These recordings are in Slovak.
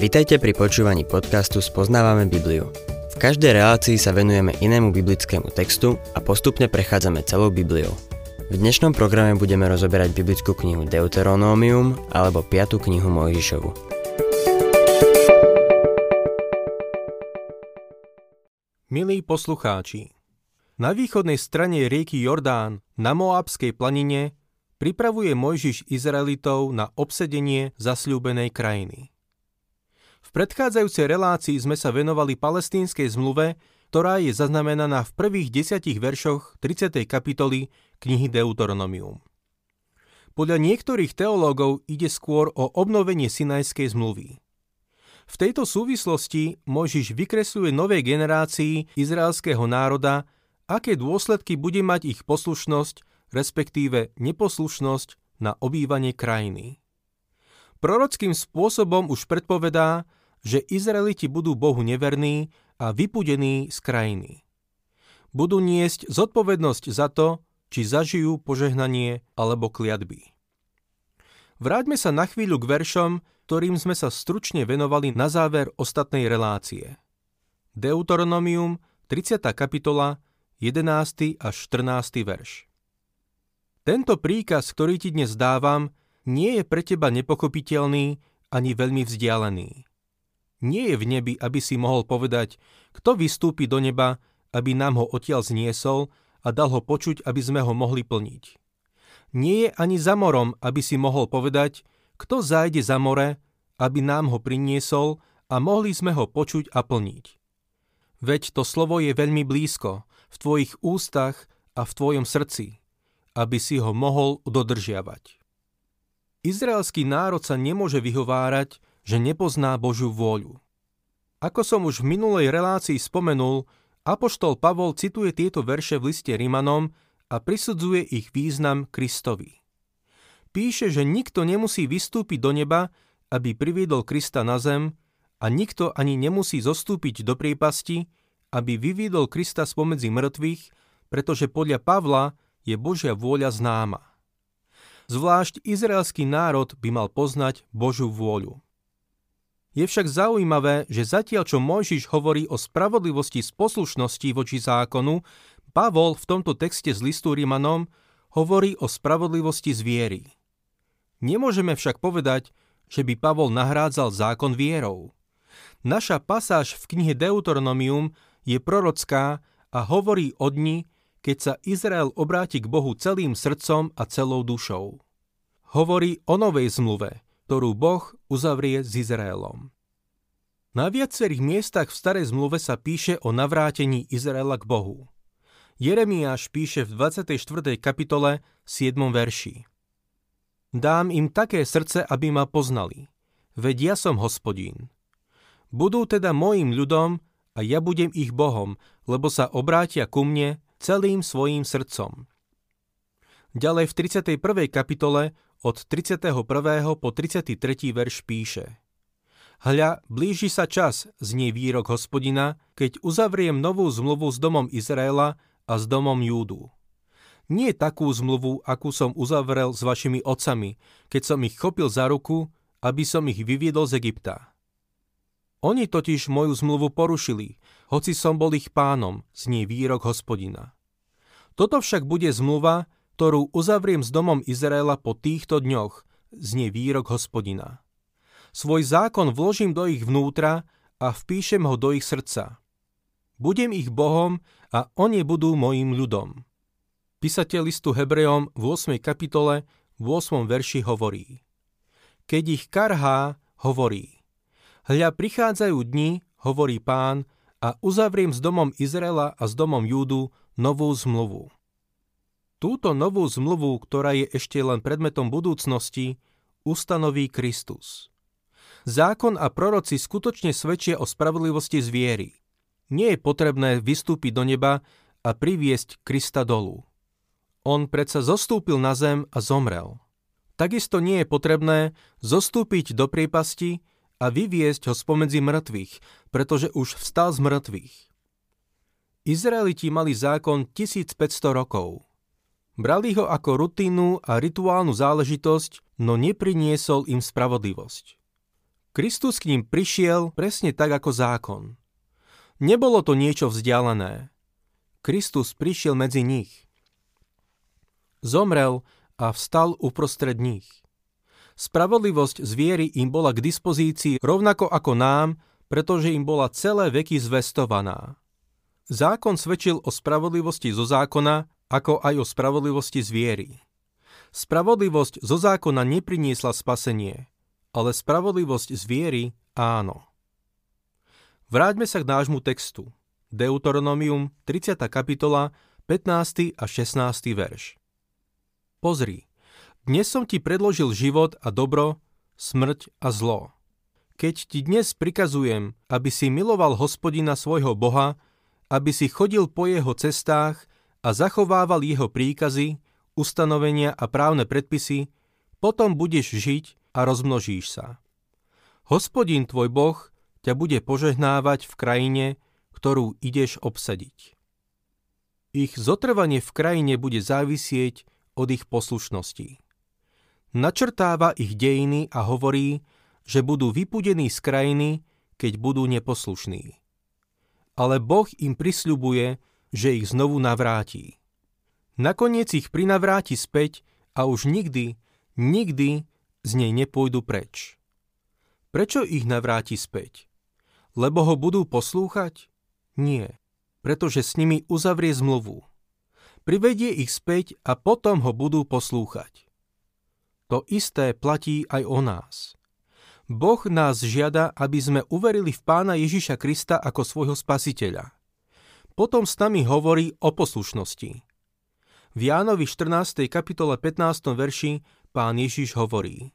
Vitajte pri počúvaní podcastu Spoznávame Bibliu. V každej relácii sa venujeme inému biblickému textu a postupne prechádzame celou Bibliou. V dnešnom programe budeme rozoberať biblickú knihu Deuteronómium alebo 5. knihu Mojžišovu. Milí poslucháči, na východnej strane rieky Jordán, na Moabskej planine, pripravuje Mojžiš Izraelitov na obsedenie zasľúbenej krajiny. V predchádzajúcej relácii sme sa venovali palestínskej zmluve, ktorá je zaznamenaná v prvých desiatich veršoch 30. kapitoly knihy Deuteronomium. Podľa niektorých teológov ide skôr o obnovenie Sinajskej zmluvy. V tejto súvislosti Mojžiš vykresľuje novej generácii izraelského národa, aké dôsledky bude mať ich poslušnosť respektíve neposlušnosť na obývanie krajiny. Prorockým spôsobom už predpovedá, že Izraeliti budú Bohu neverní a vypudení z krajiny. Budú niesť zodpovednosť za to, či zažijú požehnanie alebo kliatby. Vráťme sa na chvíľu k veršom, ktorým sme sa stručne venovali na záver ostatnej relácie. Deuteronomium, 30. kapitola, 11. až 14. verš. Tento príkaz, ktorý ti dnes dávam, nie je pre teba nepochopiteľný ani veľmi vzdialený. Nie je v nebi, aby si mohol povedať, kto vystúpi do neba, aby nám ho odtiaľ zniesol a dal ho počuť, aby sme ho mohli plniť. Nie je ani za morom, aby si mohol povedať, kto zájde za more, aby nám ho priniesol a mohli sme ho počuť a plniť. Veď to slovo je veľmi blízko, v tvojich ústach a v tvojom srdci, aby si ho mohol dodržiavať. Izraelský národ sa nemôže vyhovárať, že nepozná Božiu vôľu. Ako som už v minulej relácii spomenul, Apoštol Pavol cituje tieto verše v liste Rimanom a prisudzuje ich význam Kristovi. Píše, že nikto nemusí vystúpiť do neba, aby priviedol Krista na zem a nikto ani nemusí zostúpiť do priepasti, aby vyviedol Krista spomedzi mŕtvych, pretože podľa Pavla je Božia vôľa známa. Zvlášť izraelský národ by mal poznať Božiu vôľu. Je však zaujímavé, že zatiaľ čo Mojžiš hovorí o spravodlivosti z poslušnosti voči zákonu, Pavol v tomto texte z listu Rimanom hovorí o spravodlivosti z viery. Nemôžeme však povedať, že by Pavol nahrádzal zákon vierou. Naša pasáž v knihe Deuteronomium je prorocká a hovorí o dni, keď sa Izrael obráti k Bohu celým srdcom a celou dušou. Hovorí o novej zmluve, ktorú Boh uzavrie s Izraelom. Na viacerých miestach v starej zmluve sa píše o navrátení Izraela k Bohu. Jeremiáš píše v 24. kapitole 7. verši. Dám im také srdce, aby ma poznali. Veď ja som hospodín. Budú teda mojim ľudom a ja budem ich Bohom, lebo sa obrátia ku mne celým svojím srdcom. Ďalej v 31. kapitole od 31. po 33. verš píše Hľa, blíži sa čas, znie výrok hospodina, keď uzavriem novú zmluvu s domom Izraela a s domom Júdu. Nie takú zmluvu, akú som uzavrel s vašimi otcami, keď som ich chopil za ruku, aby som ich vyviedol z Egypta. Oni totiž moju zmluvu porušili, hoci som bol ich pánom, znie výrok hospodina. Toto však bude zmluva, ktorú uzavriem s domom Izraela po týchto dňoch, znie výrok hospodina. Svoj zákon vložím do ich vnútra a vpíšem ho do ich srdca. Budem ich Bohom a oni budú mojim ľudom. Písateľ listu Hebrejom v 8. kapitole v 8. verši hovorí Keď ich karhá, hovorí Hľa prichádzajú dni, hovorí pán, a uzavriem s domom Izraela a s domom Júdu novú zmluvu. Túto novú zmluvu, ktorá je ešte len predmetom budúcnosti, ustanoví Kristus. Zákon a proroci skutočne svedčia o spravodlivosti z viery. Nie je potrebné vystúpiť do neba a priviesť Krista dolu. On predsa zostúpil na zem a zomrel. Takisto nie je potrebné zostúpiť do priepasti a vyviesť ho spomedzi mŕtvych, pretože už vstal z mŕtvych. Izraeliti mali zákon 1500 rokov. Brali ho ako rutínu a rituálnu záležitosť, no nepriniesol im spravodlivosť. Kristus k ním prišiel presne tak ako zákon. Nebolo to niečo vzdialené. Kristus prišiel medzi nich. Zomrel a vstal uprostred nich. Spravodlivosť z viery im bola k dispozícii rovnako ako nám, pretože im bola celé veky zvestovaná. Zákon svedčil o spravodlivosti zo zákona, ako aj o spravodlivosti z viery. Spravodlivosť zo zákona nepriniesla spasenie, ale spravodlivosť z viery áno. Vráťme sa k nášmu textu. Deuteronomium 30. kapitola 15. a 16. verš. Pozri, dnes som ti predložil život a dobro, smrť a zlo. Keď ti dnes prikazujem, aby si miloval hospodina svojho Boha, aby si chodil po jeho cestách a zachovával jeho príkazy, ustanovenia a právne predpisy, potom budeš žiť a rozmnožíš sa. Hospodin tvoj Boh ťa bude požehnávať v krajine, ktorú ideš obsadiť. Ich zotrvanie v krajine bude závisieť od ich poslušnosti. Načrtáva ich dejiny a hovorí, že budú vypudení z krajiny, keď budú neposlušní. Ale Boh im prisľubuje, že ich znovu navráti. Nakoniec ich prinavráti späť a už nikdy, nikdy z nej nepôjdu preč. Prečo ich navráti späť? Lebo ho budú poslúchať? Nie, pretože s nimi uzavrie zmluvu. Privedie ich späť a potom ho budú poslúchať. To isté platí aj o nás. Boh nás žiada, aby sme uverili v Pána Ježiša Krista ako svojho spasiteľa. Potom s nami hovorí o poslušnosti. V Jánovi 14. kapitole 15. verši pán Ježiš hovorí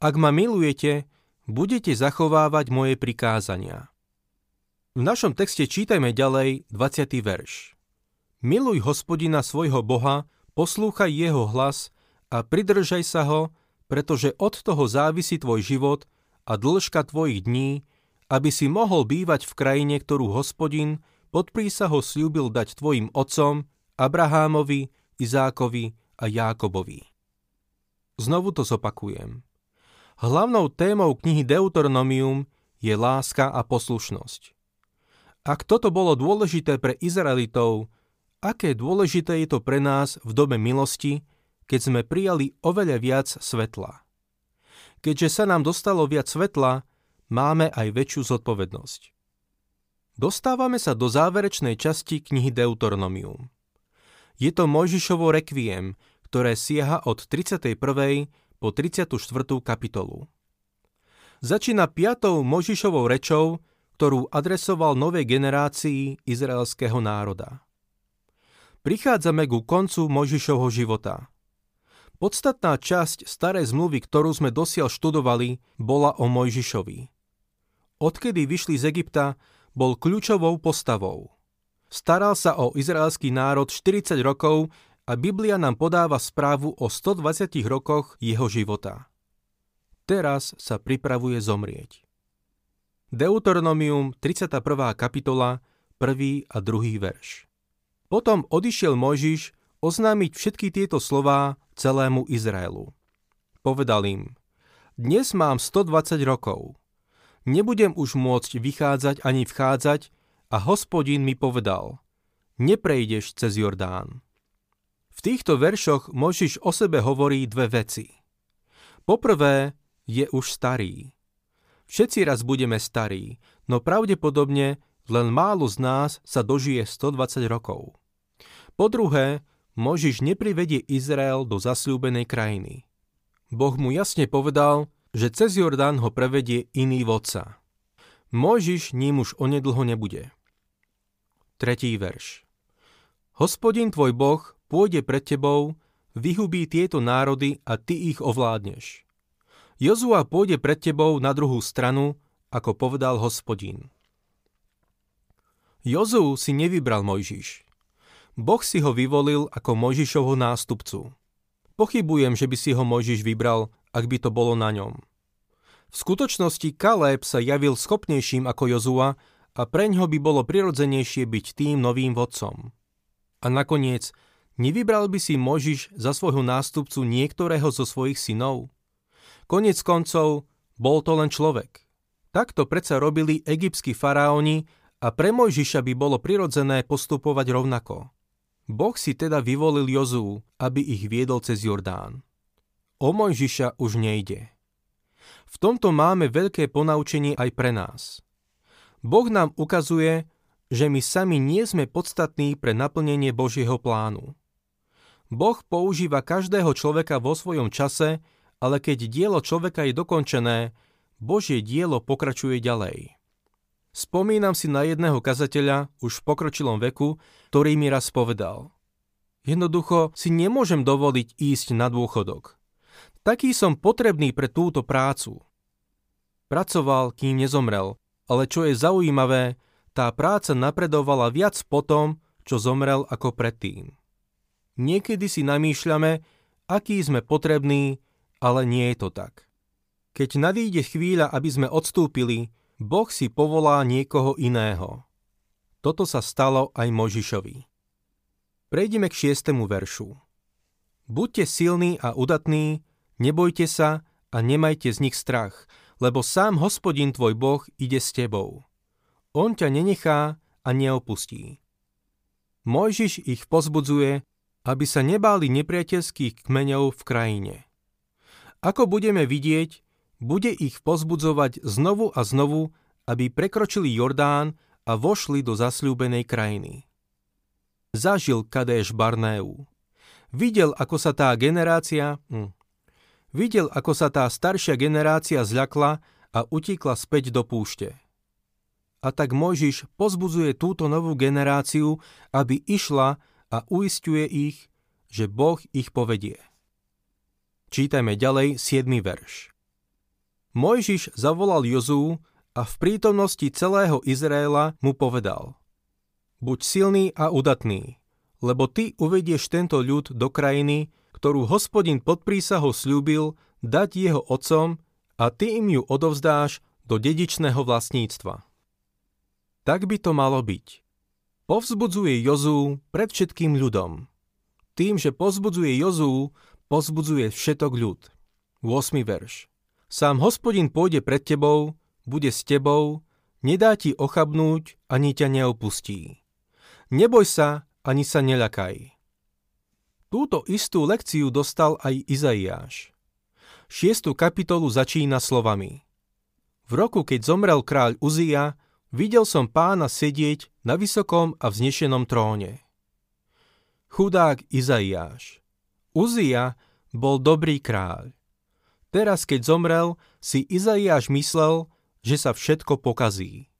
Ak ma milujete, budete zachovávať moje prikázania. V našom texte čítajme ďalej 20. verš. Miluj hospodina svojho Boha, poslúchaj jeho hlas a pridržaj sa ho, pretože od toho závisí tvoj život a dĺžka tvojich dní, aby si mohol bývať v krajine, ktorú hospodin pod prísahou slúbil dať tvojim otcom, Abrahámovi, Izákovi a Jákobovi. Znovu to zopakujem. Hlavnou témou knihy Deuteronomium je láska a poslušnosť. Ak toto bolo dôležité pre Izraelitov, aké dôležité je to pre nás v dobe milosti, keď sme prijali oveľa viac svetla. Keďže sa nám dostalo viac svetla, máme aj väčšiu zodpovednosť. Dostávame sa do záverečnej časti knihy Deuteronomium. Je to Mojžišovo rekviem, ktoré siaha od 31. po 34. kapitolu. Začína piatou Mojžišovou rečou, ktorú adresoval novej generácii izraelského národa. Prichádzame ku koncu Mojžišovho života – Podstatná časť starej zmluvy, ktorú sme dosiaľ študovali, bola o Mojžišovi. Odkedy vyšli z Egypta, bol kľúčovou postavou. Staral sa o izraelský národ 40 rokov a Biblia nám podáva správu o 120 rokoch jeho života. Teraz sa pripravuje zomrieť. Deuteronomium 31. kapitola, 1. a 2. verš. Potom odišiel Mojžiš oznámiť všetky tieto slová celému Izraelu. Povedal im, dnes mám 120 rokov. Nebudem už môcť vychádzať ani vchádzať a hospodín mi povedal, neprejdeš cez Jordán. V týchto veršoch Možiš o sebe hovorí dve veci. Poprvé, je už starý. Všetci raz budeme starí, no pravdepodobne len málo z nás sa dožije 120 rokov. Po druhé, Možiš neprivedie Izrael do zasľúbenej krajiny. Boh mu jasne povedal, že cez Jordán ho prevedie iný vodca. Možiš ním už onedlho nebude. Tretí verš. Hospodin tvoj Boh pôjde pred tebou, vyhubí tieto národy a ty ich ovládneš. Jozua pôjde pred tebou na druhú stranu, ako povedal hospodin. Jozu si nevybral Mojžiš. Boh si ho vyvolil ako Mojžišovho nástupcu. Pochybujem, že by si ho Mojžiš vybral, ak by to bolo na ňom. V skutočnosti Kaleb sa javil schopnejším ako Jozua a preňho by bolo prirodzenejšie byť tým novým vodcom. A nakoniec, nevybral by si Možiš za svojho nástupcu niektorého zo svojich synov? Konec koncov, Bol to len človek. Takto predsa robili egyptskí faraóni a pre Mojžiša by bolo prirodzené postupovať rovnako. Boh si teda vyvolil Jozú, aby ich viedol cez Jordán. O Mojžiša už nejde. V tomto máme veľké ponaučenie aj pre nás. Boh nám ukazuje, že my sami nie sme podstatní pre naplnenie Božieho plánu. Boh používa každého človeka vo svojom čase, ale keď dielo človeka je dokončené, Božie dielo pokračuje ďalej. Spomínam si na jedného kazateľa už v pokročilom veku, ktorý mi raz povedal. Jednoducho si nemôžem dovoliť ísť na dôchodok. Taký som potrebný pre túto prácu. Pracoval, kým nezomrel, ale čo je zaujímavé, tá práca napredovala viac potom, čo zomrel ako predtým. Niekedy si namýšľame, aký sme potrební, ale nie je to tak. Keď nadíde chvíľa, aby sme odstúpili, Boh si povolá niekoho iného. Toto sa stalo aj Možišovi. Prejdeme k šiestemu veršu. Buďte silní a udatní, nebojte sa a nemajte z nich strach, lebo sám hospodin tvoj Boh ide s tebou. On ťa nenechá a neopustí. Mojžiš ich pozbudzuje, aby sa nebáli nepriateľských kmeňov v krajine. Ako budeme vidieť, bude ich pozbudzovať znovu a znovu, aby prekročili Jordán a vošli do zasľúbenej krajiny. Zažil Kadéš Barnéu. Videl, ako sa tá generácia... Hm, videl, ako sa tá staršia generácia zľakla a utikla späť do púšte. A tak Mojžiš pozbudzuje túto novú generáciu, aby išla a uistuje ich, že Boh ich povedie. Čítajme ďalej 7. verš. Mojžiš zavolal Jozú a v prítomnosti celého Izraela mu povedal Buď silný a udatný, lebo ty uvedieš tento ľud do krajiny, ktorú hospodin pod prísahou slúbil dať jeho otcom a ty im ju odovzdáš do dedičného vlastníctva. Tak by to malo byť. Povzbudzuje Jozú pred všetkým ľudom. Tým, že pozbudzuje Jozú, pozbudzuje všetok ľud. 8. verš. Sám hospodin pôjde pred tebou, bude s tebou, nedá ti ochabnúť, ani ťa neopustí. Neboj sa, ani sa neľakaj. Túto istú lekciu dostal aj Izaiáš. Šiestu kapitolu začína slovami. V roku, keď zomrel kráľ Uzia, videl som pána sedieť na vysokom a vznešenom tróne. Chudák Izaiáš. Uzia bol dobrý kráľ. Teraz, keď zomrel, si Izaiáš myslel, že sa všetko pokazí.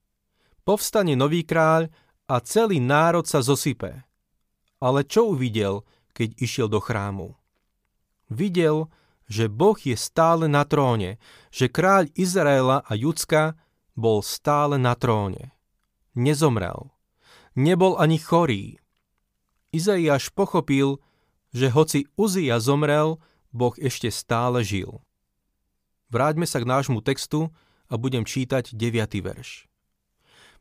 Povstane nový kráľ a celý národ sa zosype. Ale čo uvidel, keď išiel do chrámu? Videl, že Boh je stále na tróne, že kráľ Izraela a Judska bol stále na tróne. Nezomrel. Nebol ani chorý. Izaiáš pochopil, že hoci Uzia zomrel, Boh ešte stále žil. Vráťme sa k nášmu textu a budem čítať 9. verš.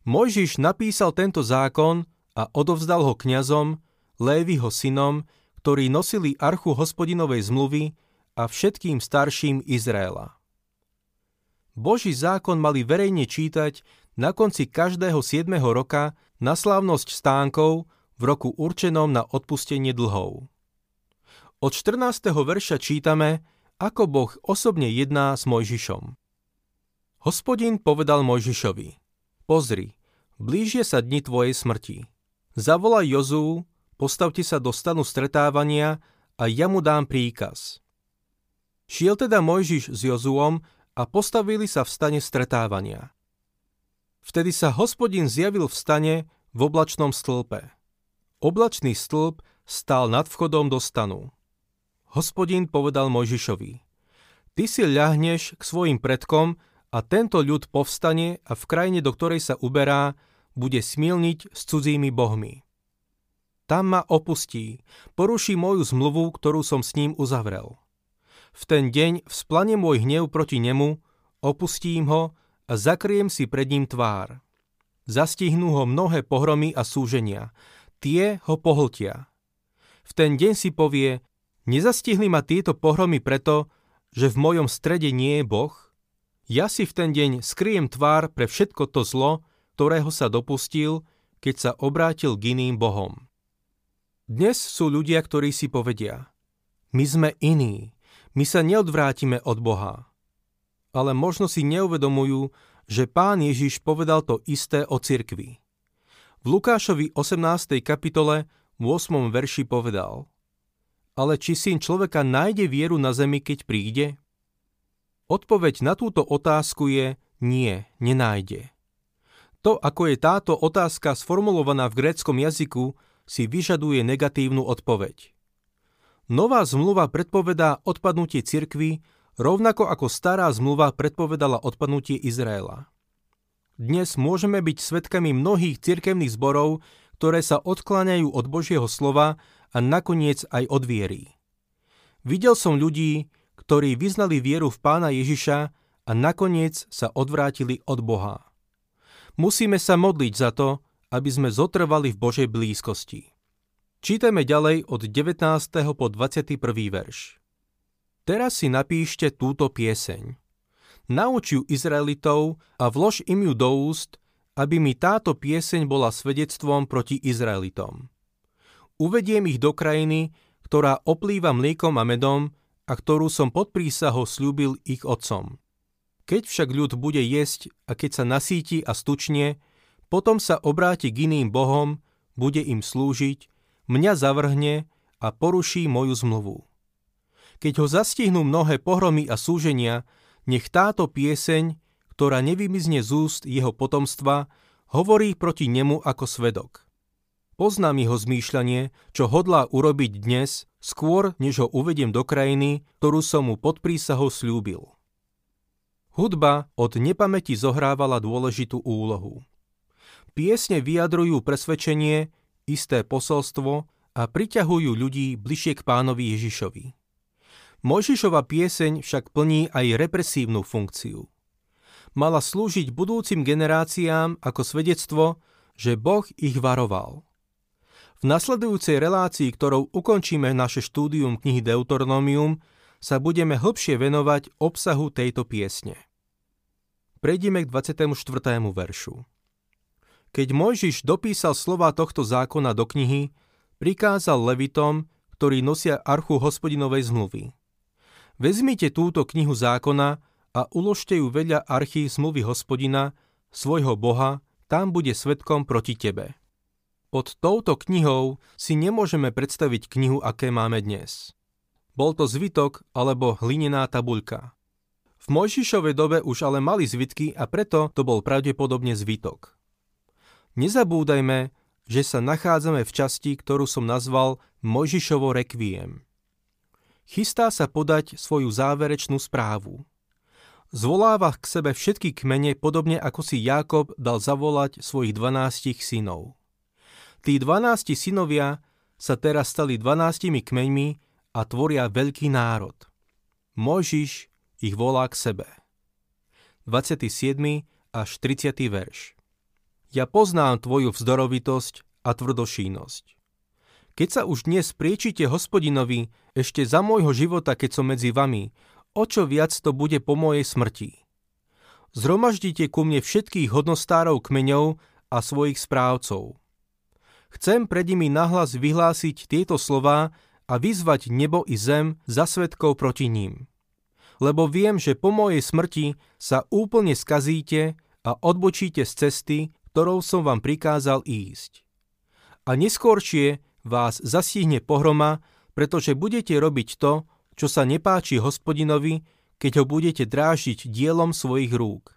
Mojžiš napísal tento zákon a odovzdal ho kňazom, Lévyho synom, ktorí nosili archu hospodinovej zmluvy a všetkým starším Izraela. Boží zákon mali verejne čítať na konci každého 7. roka na slávnosť stánkov v roku určenom na odpustenie dlhov. Od 14. verša čítame, ako Boh osobne jedná s Mojžišom. Hospodin povedal Mojžišovi, pozri, blížie sa dni tvojej smrti. Zavolaj Jozú, postavte sa do stanu stretávania a ja mu dám príkaz. Šiel teda Mojžiš s Jozuom a postavili sa v stane stretávania. Vtedy sa hospodin zjavil v stane v oblačnom stĺpe. Oblačný stĺp stál nad vchodom do stanu. Hospodin povedal Mojžišovi, Ty si ľahneš k svojim predkom a tento ľud povstane a v krajine, do ktorej sa uberá, bude smilniť s cudzími bohmi. Tam ma opustí, poruší moju zmluvu, ktorú som s ním uzavrel. V ten deň vzplane môj hnev proti nemu, opustím ho a zakriem si pred ním tvár. Zastihnú ho mnohé pohromy a súženia. Tie ho pohltia. V ten deň si povie, Nezastihli ma tieto pohromy preto, že v mojom strede nie je Boh? Ja si v ten deň skryjem tvár pre všetko to zlo, ktorého sa dopustil, keď sa obrátil k iným bohom. Dnes sú ľudia, ktorí si povedia, my sme iní, my sa neodvrátime od Boha. Ale možno si neuvedomujú, že pán Ježiš povedal to isté o cirkvi. V Lukášovi 18. kapitole v 8. verši povedal Ale či syn človeka nájde vieru na zemi, keď príde? Odpoveď na túto otázku je nie, nenájde. To, ako je táto otázka sformulovaná v gréckom jazyku, si vyžaduje negatívnu odpoveď. Nová zmluva predpovedá odpadnutie cirkvy, rovnako ako stará zmluva predpovedala odpadnutie Izraela. Dnes môžeme byť svetkami mnohých cirkevných zborov, ktoré sa odkláňajú od Božieho slova a nakoniec aj od viery. Videl som ľudí, ktorí vyznali vieru v pána Ježiša a nakoniec sa odvrátili od Boha. Musíme sa modliť za to, aby sme zotrvali v Božej blízkosti. Čítame ďalej od 19. po 21. verš. Teraz si napíšte túto pieseň. Nauč ju Izraelitov a vlož im ju do úst, aby mi táto pieseň bola svedectvom proti Izraelitom. Uvediem ich do krajiny, ktorá oplýva mliekom a medom a ktorú som pod prísahou slúbil ich otcom. Keď však ľud bude jesť a keď sa nasíti a stučne, potom sa obráti k iným bohom, bude im slúžiť, mňa zavrhne a poruší moju zmluvu. Keď ho zastihnú mnohé pohromy a súženia, nech táto pieseň, ktorá nevymizne z úst jeho potomstva, hovorí proti nemu ako svedok. Poznám jeho zmýšľanie, čo hodlá urobiť dnes, skôr než ho uvediem do krajiny, ktorú som mu pod prísahou slúbil. Hudba od nepamäti zohrávala dôležitú úlohu. Piesne vyjadrujú presvedčenie, isté posolstvo a priťahujú ľudí bližšie k pánovi Ježišovi. Mojžišova pieseň však plní aj represívnu funkciu. Mala slúžiť budúcim generáciám ako svedectvo, že Boh ich varoval. V nasledujúcej relácii, ktorou ukončíme naše štúdium knihy Deuteronomium, sa budeme hlbšie venovať obsahu tejto piesne. Prejdime k 24. veršu. Keď Mojžiš dopísal slova tohto zákona do knihy, prikázal Levitom, ktorí nosia archu hospodinovej zmluvy. Vezmite túto knihu zákona a uložte ju vedľa archy zmluvy hospodina, svojho Boha, tam bude svetkom proti tebe. Pod touto knihou si nemôžeme predstaviť knihu, aké máme dnes. Bol to zvitok alebo hlinená tabuľka. V Mojžišovej dobe už ale mali zvitky a preto to bol pravdepodobne zvitok. Nezabúdajme, že sa nachádzame v časti, ktorú som nazval Mojžišovo rekviem. Chystá sa podať svoju záverečnú správu. Zvoláva k sebe všetky kmene podobne ako si Jákob dal zavolať svojich dvanástich synov. Tí dvanácti synovia sa teraz stali dvanáctimi kmeňmi a tvoria veľký národ. Mojžiš ich volá k sebe. 27. až 30. verš Ja poznám tvoju vzdorovitosť a tvrdošínosť. Keď sa už dnes priečite hospodinovi ešte za môjho života, keď som medzi vami, o čo viac to bude po mojej smrti. Zhromaždite ku mne všetkých hodnostárov kmeňov a svojich správcov. Chcem pred nimi nahlas vyhlásiť tieto slová a vyzvať nebo i zem za svetkov proti ním. Lebo viem, že po mojej smrti sa úplne skazíte a odbočíte z cesty, ktorou som vám prikázal ísť. A neskôršie vás zasíhne pohroma, pretože budete robiť to, čo sa nepáči hospodinovi, keď ho budete drážiť dielom svojich rúk.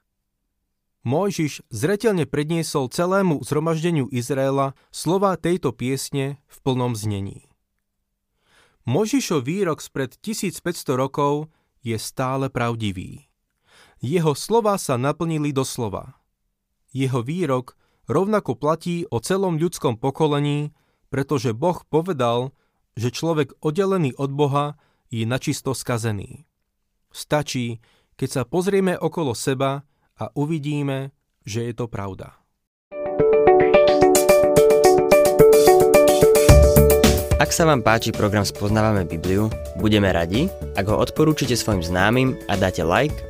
Mojžiš zretelne predniesol celému zhromaždeniu Izraela slova tejto piesne v plnom znení. Mojžišov výrok spred 1500 rokov je stále pravdivý. Jeho slova sa naplnili doslova. Jeho výrok rovnako platí o celom ľudskom pokolení, pretože Boh povedal, že človek oddelený od Boha je načisto skazený. Stačí, keď sa pozrieme okolo seba a uvidíme, že je to pravda. Ak sa vám páči program Spoznávame Bibliu, budeme radi, ak ho odporúčite svojim známym a dáte like